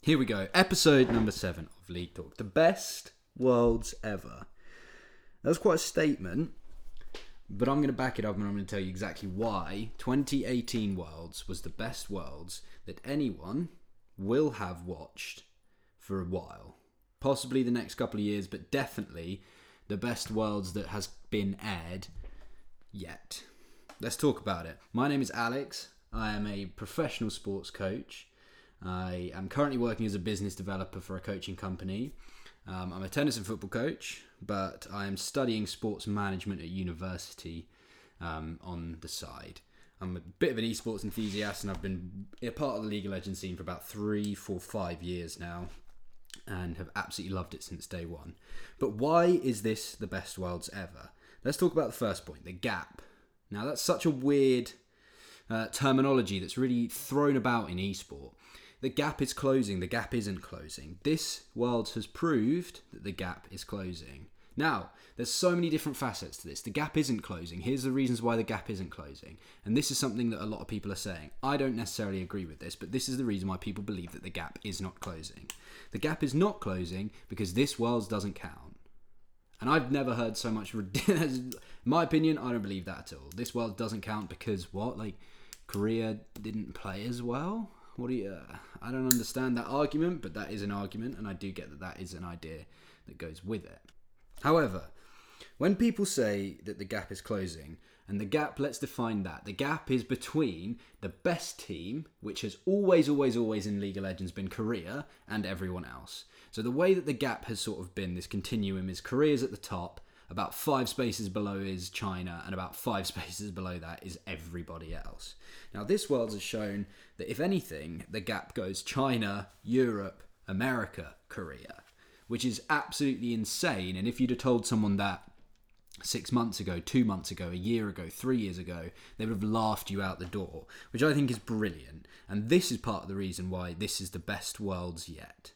Here we go. Episode number seven of League Talk. The best worlds ever. That's quite a statement, but I'm going to back it up and I'm going to tell you exactly why 2018 Worlds was the best Worlds that anyone will have watched for a while. Possibly the next couple of years, but definitely the best Worlds that has been aired yet. Let's talk about it. My name is Alex. I am a professional sports coach. I am currently working as a business developer for a coaching company. Um, I'm a tennis and football coach, but I am studying sports management at university um, on the side. I'm a bit of an esports enthusiast, and I've been a part of the League of Legends scene for about three, four, five years now, and have absolutely loved it since day one. But why is this the best worlds ever? Let's talk about the first point the gap. Now, that's such a weird uh, terminology that's really thrown about in esport. The gap is closing, the gap isn't closing. This world has proved that the gap is closing. Now, there's so many different facets to this. The gap isn't closing. Here's the reasons why the gap isn't closing. And this is something that a lot of people are saying. I don't necessarily agree with this, but this is the reason why people believe that the gap is not closing. The gap is not closing because this world doesn't count. And I've never heard so much. my opinion, I don't believe that at all. This world doesn't count because what? Like, Korea didn't play as well? What do you. Uh, I don't understand that argument, but that is an argument, and I do get that that is an idea that goes with it. However, when people say that the gap is closing, and the gap, let's define that. The gap is between the best team, which has always, always, always in League of Legends been Korea, and everyone else. So the way that the gap has sort of been, this continuum, is Korea's at the top, about five spaces below is China, and about five spaces below that is everybody else. Now, this world has shown that if anything, the gap goes China, Europe, America, Korea, which is absolutely insane. And if you'd have told someone that six months ago, two months ago, a year ago, three years ago, they would have laughed you out the door, which I think is brilliant. And this is part of the reason why this is the best worlds yet.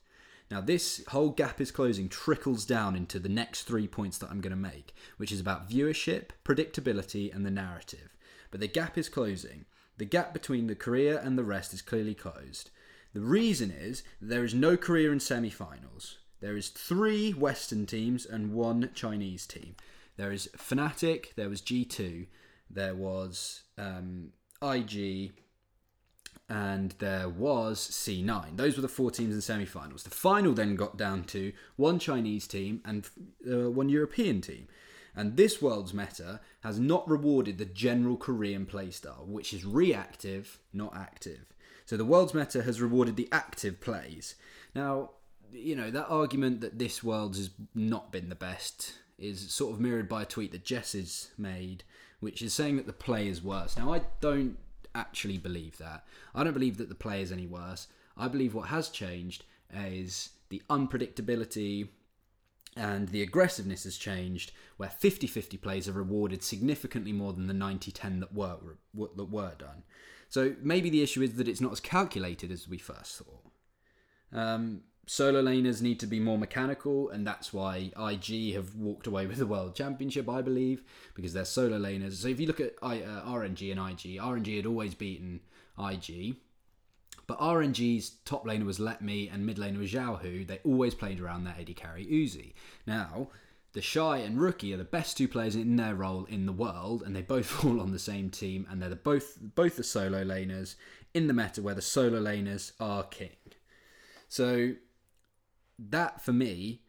Now, this whole gap is closing trickles down into the next three points that I'm going to make, which is about viewership, predictability, and the narrative. But the gap is closing. The gap between the Korea and the rest is clearly closed. The reason is there is no Korea in semi finals. There is three Western teams and one Chinese team. There is Fnatic, there was G2, there was um, IG, and there was C9. Those were the four teams in semi finals. The final then got down to one Chinese team and uh, one European team. And this world's meta has not rewarded the general Korean playstyle, which is reactive, not active. So the world's meta has rewarded the active plays. Now, you know, that argument that this world's has not been the best is sort of mirrored by a tweet that Jess has made, which is saying that the play is worse. Now, I don't actually believe that. I don't believe that the play is any worse. I believe what has changed is the unpredictability and the aggressiveness has changed where 50-50 plays are rewarded significantly more than the 90-10 that were that were done. So maybe the issue is that it's not as calculated as we first thought. Um, solo laners need to be more mechanical, and that's why IG have walked away with the world championship, I believe, because they're solo laners. So if you look at I, uh, RNG and IG, RNG had always beaten IG, but RNG's top laner was Letme and mid laner was Xiaohu. They always played around their AD carry Uzi. Now, TheShy and Rookie are the best two players in their role in the world, and they both fall on the same team, and they're the both both the solo laners in the meta where the solo laners are king. So that for me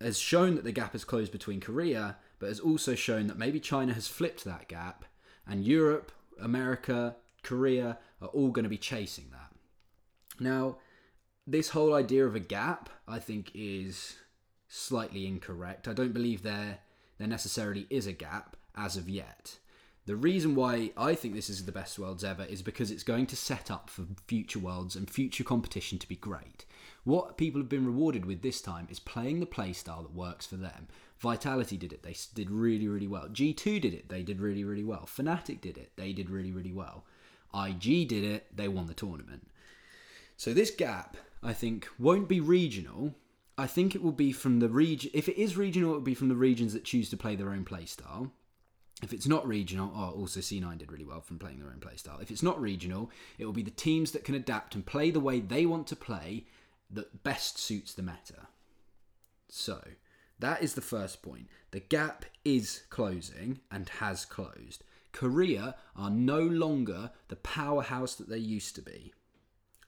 has shown that the gap has closed between Korea, but has also shown that maybe China has flipped that gap, and Europe, America, Korea are all going to be chasing that. Now, this whole idea of a gap, I think, is slightly incorrect. I don't believe there there necessarily is a gap as of yet. The reason why I think this is the best worlds ever is because it's going to set up for future worlds and future competition to be great. What people have been rewarded with this time is playing the playstyle that works for them. Vitality did it, they did really, really well. G2 did it, they did really, really well. Fnatic did it, they did really, really well. IG did it, they won the tournament. So this gap, I think, won't be regional. I think it will be from the region. If it is regional, it will be from the regions that choose to play their own playstyle. If it's not regional, oh, also C9 did really well from playing their own playstyle. If it's not regional, it will be the teams that can adapt and play the way they want to play that best suits the meta. So, that is the first point. The gap is closing and has closed. Korea are no longer the powerhouse that they used to be,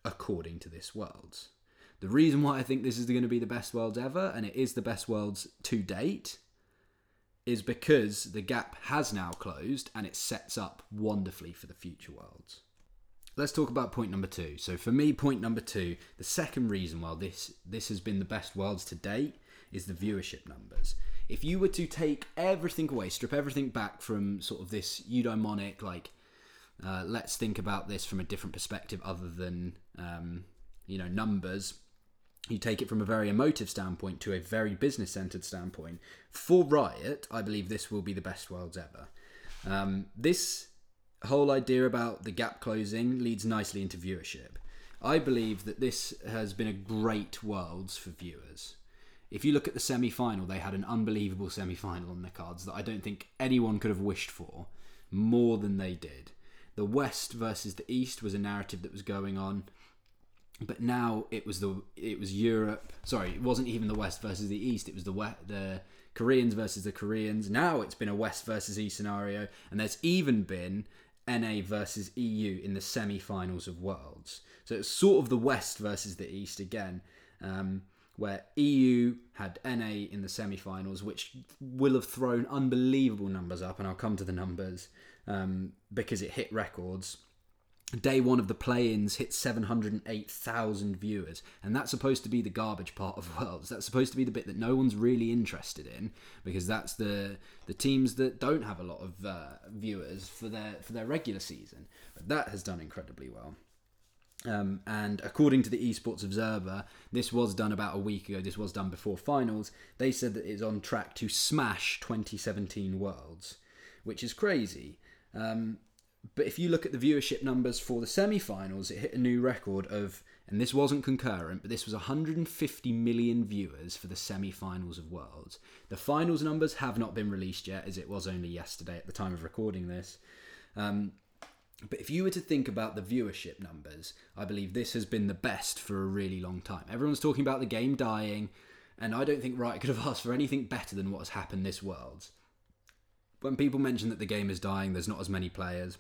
according to this Worlds. The reason why I think this is going to be the best Worlds ever, and it is the best Worlds to date, is because the gap has now closed and it sets up wonderfully for the future Worlds. Let's talk about point number two. So for me, point number two, the second reason why this this has been the best Worlds to date is the viewership numbers. If you were to take everything away, strip everything back from sort of this eudaimonic, like, uh, let's think about this from a different perspective other than, um, you know, numbers. You take it from a very emotive standpoint to a very business centered standpoint. For Riot, I believe this will be the best worlds ever. Um, this whole idea about the gap closing leads nicely into viewership. I believe that this has been a great worlds for viewers if you look at the semi final, they had an unbelievable semi final on their cards that I don't think anyone could have wished for more than they did. The West versus the East was a narrative that was going on, but now it was the it was Europe. Sorry, it wasn't even the West versus the East. It was the West, the Koreans versus the Koreans. Now it's been a West versus East scenario, and there's even been NA versus EU in the semi-finals of Worlds. So it's sort of the West versus the East again. Um, where EU had NA in the semi finals, which will have thrown unbelievable numbers up, and I'll come to the numbers um, because it hit records. Day one of the play ins hit 708,000 viewers, and that's supposed to be the garbage part of Worlds. That's supposed to be the bit that no one's really interested in because that's the the teams that don't have a lot of uh, viewers for their for their regular season. But that has done incredibly well. Um, and according to the Esports Observer, this was done about a week ago. This was done before finals. They said that it's on track to smash 2017 Worlds, which is crazy. Um, but if you look at the viewership numbers for the semi-finals, it hit a new record of, and this wasn't concurrent, but this was 150 million viewers for the semi-finals of Worlds. The finals numbers have not been released yet, as it was only yesterday at the time of recording this. Um, but if you were to think about the viewership numbers, I believe this has been the best for a really long time. Everyone's talking about the game dying, and I don't think Riot could have asked for anything better than what has happened this world. When people mention that the game is dying, there's not as many players.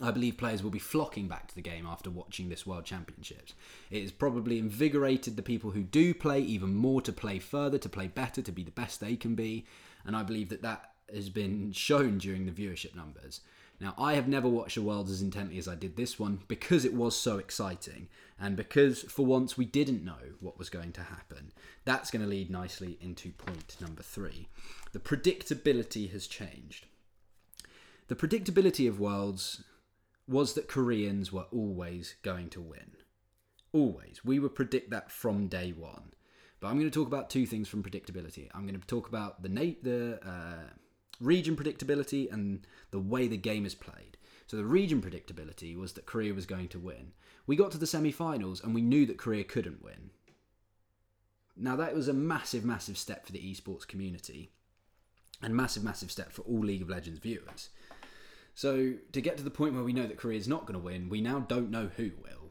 I believe players will be flocking back to the game after watching this World Championships. It has probably invigorated the people who do play even more to play further, to play better, to be the best they can be, and I believe that that has been shown during the viewership numbers. Now, I have never watched a World as intently as I did this one because it was so exciting and because for once we didn't know what was going to happen. That's going to lead nicely into point number three. The predictability has changed. The predictability of Worlds was that Koreans were always going to win. Always. We would predict that from day one. But I'm going to talk about two things from predictability. I'm going to talk about the, na- the uh, region predictability and the way the game is played. So the region predictability was that Korea was going to win. We got to the semi-finals and we knew that Korea couldn't win. Now that was a massive, massive step for the esports community, and massive, massive step for all League of Legends viewers. So to get to the point where we know that Korea is not going to win, we now don't know who will.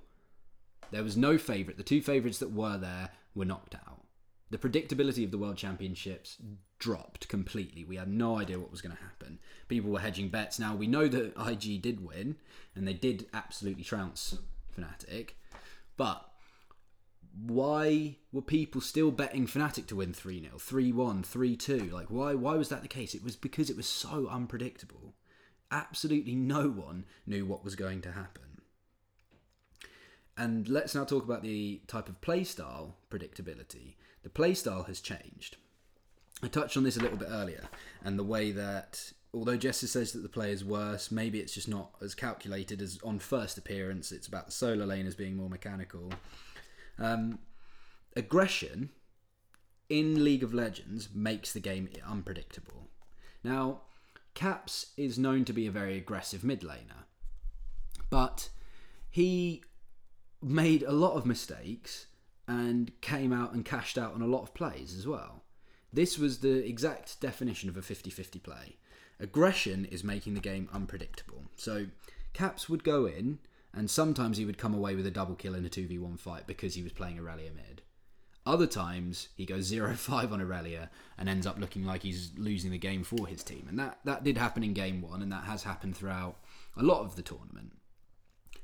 There was no favourite. The two favourites that were there were knocked out. The predictability of the World Championships dropped completely. We had no idea what was going to happen. People were hedging bets. Now we know that IG did win, and they did absolutely trounce Fnatic, but why were people still betting Fnatic to win 3 0, 3 1, 3 2? Like, why, why was that the case? It was because it was so unpredictable. Absolutely no one knew what was going to happen. And let's now talk about the type of playstyle predictability. The playstyle has changed. I touched on this a little bit earlier, and the way that although Jesse says that the play is worse, maybe it's just not as calculated as on first appearance. It's about the solo lane as being more mechanical. Um, aggression in League of Legends makes the game unpredictable. Now, Caps is known to be a very aggressive mid laner, but he made a lot of mistakes and came out and cashed out on a lot of plays as well. This was the exact definition of a 50 50 play. Aggression is making the game unpredictable. So Caps would go in and sometimes he would come away with a double kill in a 2v1 fight because he was playing a rally mid. Other times he goes 0-5 on Aurelion and ends up looking like he's losing the game for his team. And that, that did happen in game one, and that has happened throughout a lot of the tournament.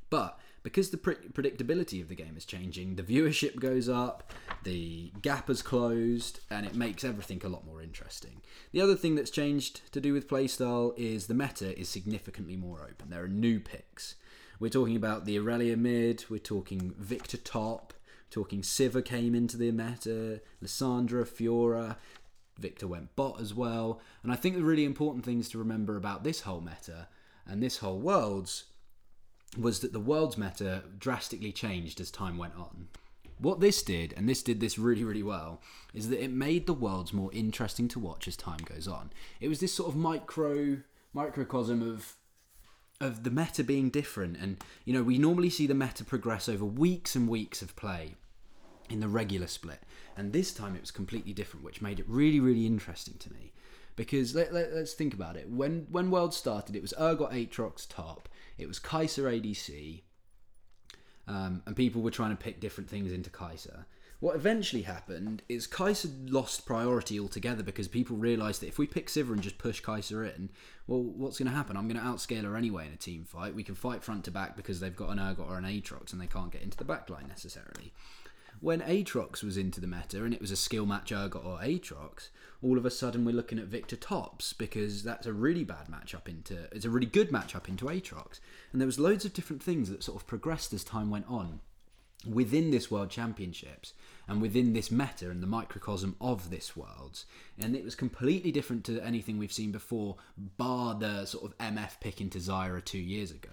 But because the pre- predictability of the game is changing, the viewership goes up, the gap has closed, and it makes everything a lot more interesting. The other thing that's changed to do with playstyle is the meta is significantly more open. There are new picks. We're talking about the Aurelion mid, we're talking Viktor top, talking Sivir came into the meta, Lissandra, Fiora, Viktor went bot as well. And I think the really important things to remember about this whole meta and this whole worlds was that the world's meta drastically changed as time went on. What this did, and this did this really, really well, is that it made the worlds more interesting to watch as time goes on. It was this sort of micro microcosm of of the meta being different, and you know we normally see the meta progress over weeks and weeks of play in the regular split, and this time it was completely different, which made it really, really interesting to me. Because let, let, us think about it. When when World started, it was Urgot Aatrox top, it was Kai'Sa ADC, um, and people were trying to pick different things into Kai'Sa. What eventually happened is Kai'Sa lost priority altogether because people realised that if we pick Sivir and just push Kai'Sa in, well, what's going to happen? I'm going to outscale her anyway in a team fight. We can fight front to back because they've got an Urgot or an Aatrox and they can't get into the backline necessarily when Aatrox was into the meta and it was a skill match Urgot or Aatrox, all of a sudden we're looking at Viktor tops because that's a really bad matchup into it's a really good matchup into Aatrox. And there was loads of different things that sort of progressed as time went on within this World Championships and within this meta and the microcosm of this Worlds. And it was completely different to anything we've seen before, bar the sort of MF pick into Zyra two years ago.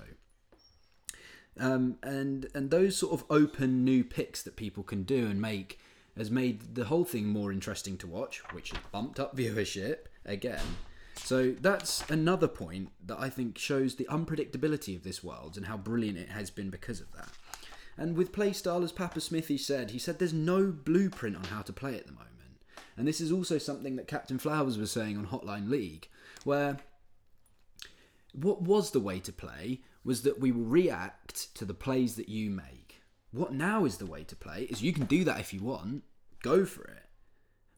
Um, and and those sort of open new picks that people can do and make has made the whole thing more interesting to watch, which has bumped up viewership again. So that's another point that I think shows the unpredictability of this world and how brilliant it has been because of that. And with playstyle, as Papa Smithy said, he said there's no blueprint on how to play at the moment. And this is also something that Captain Flowers was saying on Hotline League, where what was the way to play was that we will react to the plays that you make. What now is the way to play is you can do that if you want, go for it.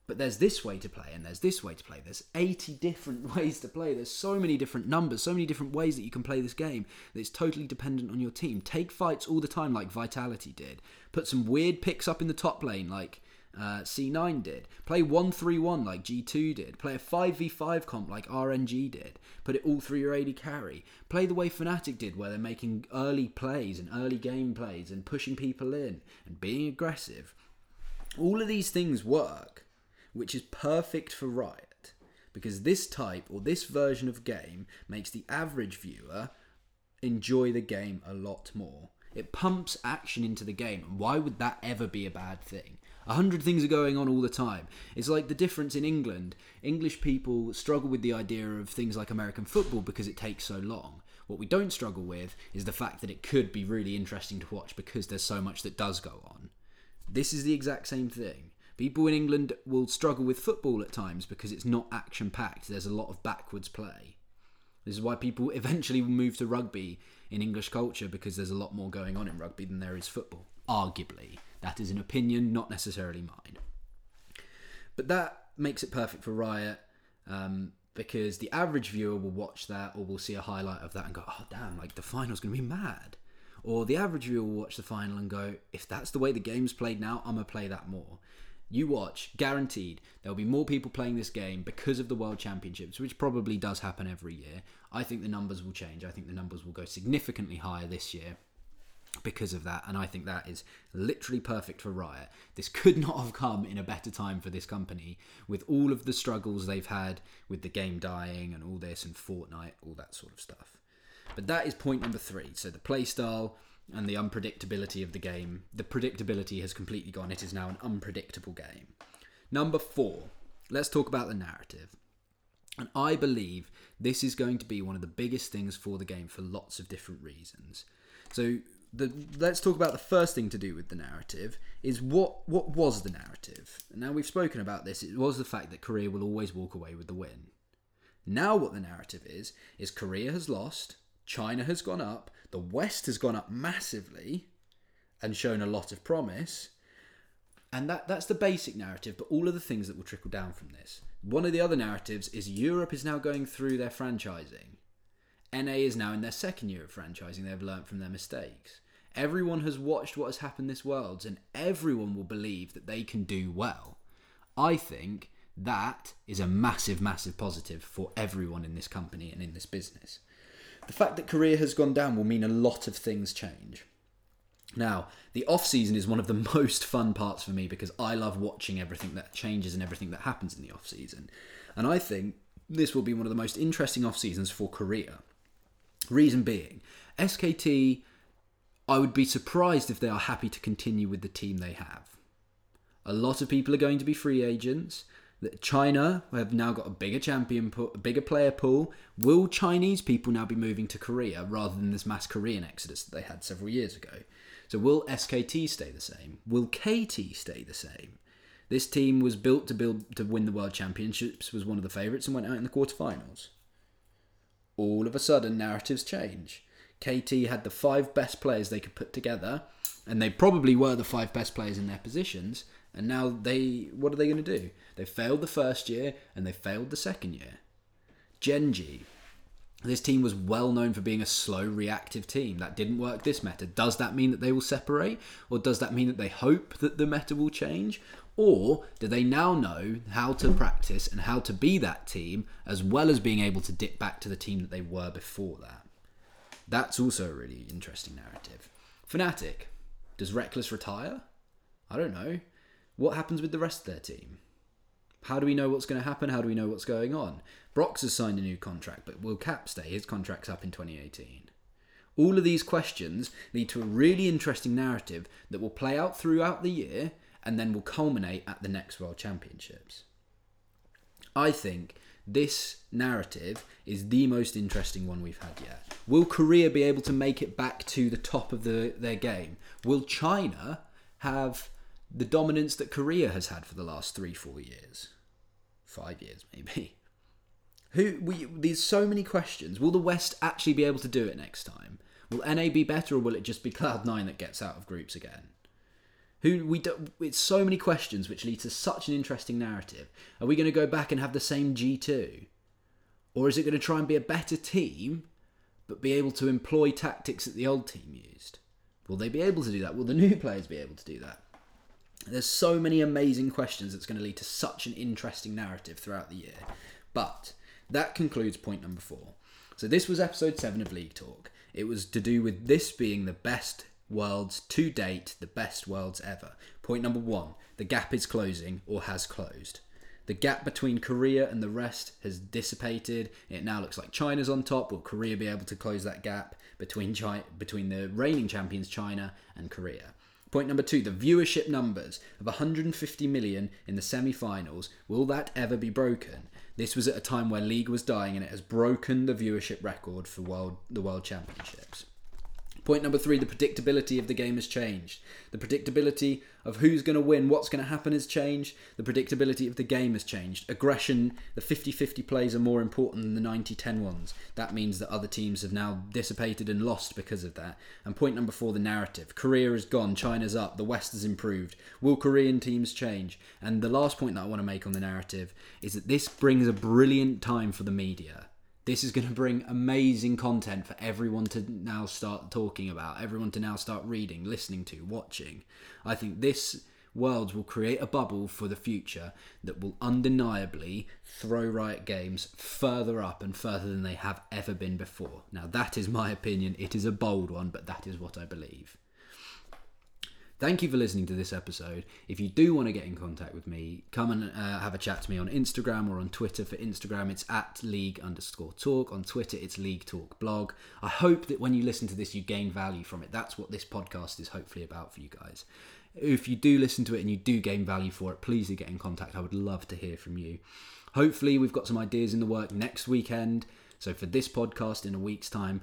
But there's this way to play and there's this way to play. There's 80 different ways to play. There's so many different numbers, so many different ways that you can play this game that it's totally dependent on your team. Take fights all the time like Vitality did. Put some weird picks up in the top lane like uh, C9 did. Play 1 3 1 like G2 did. Play a 5v5 comp like RNG did. Put it all through your AD carry. Play the way Fnatic did, where they're making early plays and early game plays and pushing people in and being aggressive. All of these things work, which is perfect for Riot because this type or this version of game makes the average viewer enjoy the game a lot more. It pumps action into the game, and why would that ever be a bad thing? A hundred things are going on all the time. It's like the difference in England. English people struggle with the idea of things like American football because it takes so long. What we don't struggle with is the fact that it could be really interesting to watch because there's so much that does go on. This is the exact same thing. People in England will struggle with football at times because it's not action packed. There's a lot of backwards play. This is why people eventually will move to rugby in English culture because there's a lot more going on in rugby than there is football, arguably. That is an opinion, not necessarily mine. But that makes it perfect for Riot um, because the average viewer will watch that or will see a highlight of that and go, oh, damn, like the final's going to be mad. Or the average viewer will watch the final and go, if that's the way the game's played now, I'm going to play that more. You watch, guaranteed, there'll be more people playing this game because of the World Championships, which probably does happen every year. I think the numbers will change. I think the numbers will go significantly higher this year because of that and i think that is literally perfect for riot. This could not have come in a better time for this company with all of the struggles they've had with the game dying and all this and fortnite all that sort of stuff. But that is point number three. So the playstyle and the unpredictability of the game the predictability has completely gone. It is now an unpredictable game. Number four let's talk about the narrative. And I believe this is going to be one of the biggest things for the game for lots of different reasons. So the let's talk about the first thing to do with the narrative is what what was the narrative. Now we've spoken about this. It was the fact that Korea will always walk away with the win. Now what the narrative is is Korea has lost, China has gone up, the West has gone up massively and shown a lot of promise. And that, that's the basic narrative, but all of the things that will trickle down from this. One of the other narratives is Europe is now going through their franchising. NA is now in their second year of franchising. They've learnt from their mistakes. Everyone has watched what has happened this world, and everyone will believe that they can do well. I think that is a massive, massive positive for everyone in this company and in this business. The fact that Korea has gone down will mean a lot of things change. Now, the off season is one of the most fun parts for me because I love watching everything that changes and everything that happens in the off season. And I think this will be one of the most interesting off seasons for Korea. Reason being, SKT, I would be surprised if they are happy to continue with the team they have. A lot of people are going to be free agents. China have now got a bigger champion, pool, a bigger player pool. Will Chinese people now be moving to Korea rather than this mass Korean exodus that they had several years ago? So will SKT stay the same? Will KT stay the same? This team was built to build to win the world championships, was one of the favourites, and went out in the quarterfinals. All of a sudden, narratives change. KT had the five best players they could put together, and they probably were the five best players in their positions. And now they, what are they going to do? They failed the first year and they failed the second year. Gen.G, this team was well known for being a slow, reactive team. That didn't work this meta. Does that mean that they will separate? Or does that mean that they hope that the meta will change? Or do they now know how to practice and how to be that team as well as being able to dip back to the team that they were before that? That's also a really interesting narrative. Fnatic, does Reckless retire? I don't know. What happens with the rest of their team? How do we know what's going to happen? How do we know what's going on? Brox has signed a new contract, but will Cap stay? His contract's up in 2018. All of these questions lead to a really interesting narrative that will play out throughout the year and then will culminate at the next World Championships. I think this narrative is the most interesting one we've had yet. Will Korea be able to make it back to the top of the, their game? Will China have the dominance that Korea has had for the last three, four years? Five years, maybe. Who we there's so many questions. Will the West actually be able to do it next time? Will NA be better, or will it just be Cloud Nine that gets out of groups again? Who we do, it's so many questions which lead to such an interesting narrative. Are we going to go back and have the same G two, or is it going to try and be a better team, but be able to employ tactics that the old team used? Will they be able to do that? Will the new players be able to do that? There's so many amazing questions that's going to lead to such an interesting narrative throughout the year. But that concludes point number four. So this was episode seven of League Talk. It was to do with this being the best worlds to date, the best worlds ever. Point number one the gap is closing or has closed. The gap between Korea and the rest has dissipated. It now looks like China's on top. Will Korea be able to close that gap between China, between the reigning champions China and Korea? Point number two, the viewership numbers of 150 million in the semi finals. Will that ever be broken? This was at a time where League was dying and it has broken the viewership record for world, the World Championships. Point number three the predictability of the game has changed. The predictability of who's going to win, what's going to happen has changed. The predictability of the game has changed. Aggression, the 50 50 plays are more important than the 90 10 ones. That means that other teams have now dissipated and lost because of that. And point number four the narrative. Korea is gone, China's up, the West has improved. Will Korean teams change? And the last point that I want to make on the narrative is that this brings a brilliant time for the media this is going to bring amazing content for everyone to now start talking about, everyone to now start reading, listening to, watching. I think this world will create a bubble for the future that will undeniably throw Riot Games further up and further than they have ever been before. Now, that is my opinion. It is a bold one, but that is what I believe. Thank you for listening to this episode. If you do want to get in contact with me, come and uh, have a chat to me on Instagram or on Twitter. For Instagram, it's at league underscore talk. On Twitter, it's league talk blog. I hope that when you listen to this, you gain value from it. That's what this podcast is hopefully about for you guys. If you do listen to it and you do gain value for it, please do get in contact. I would love to hear from you. Hopefully, we've got some ideas in the work next weekend. So for this podcast in a week's time,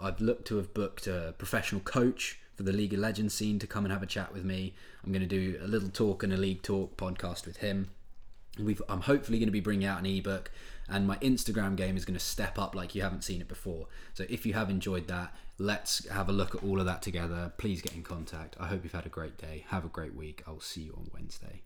i have looked to have booked a professional coach for the League of Legends scene to come and have a chat with me. I'm going to do a little talk and a league talk podcast with him. We've, I'm hopefully going to be bringing out an ebook, and my Instagram game is going to step up like you haven't seen it before. So if you have enjoyed that, let's have a look at all of that together. Please get in contact. I hope you've had a great day. Have a great week. I'll see you on Wednesday.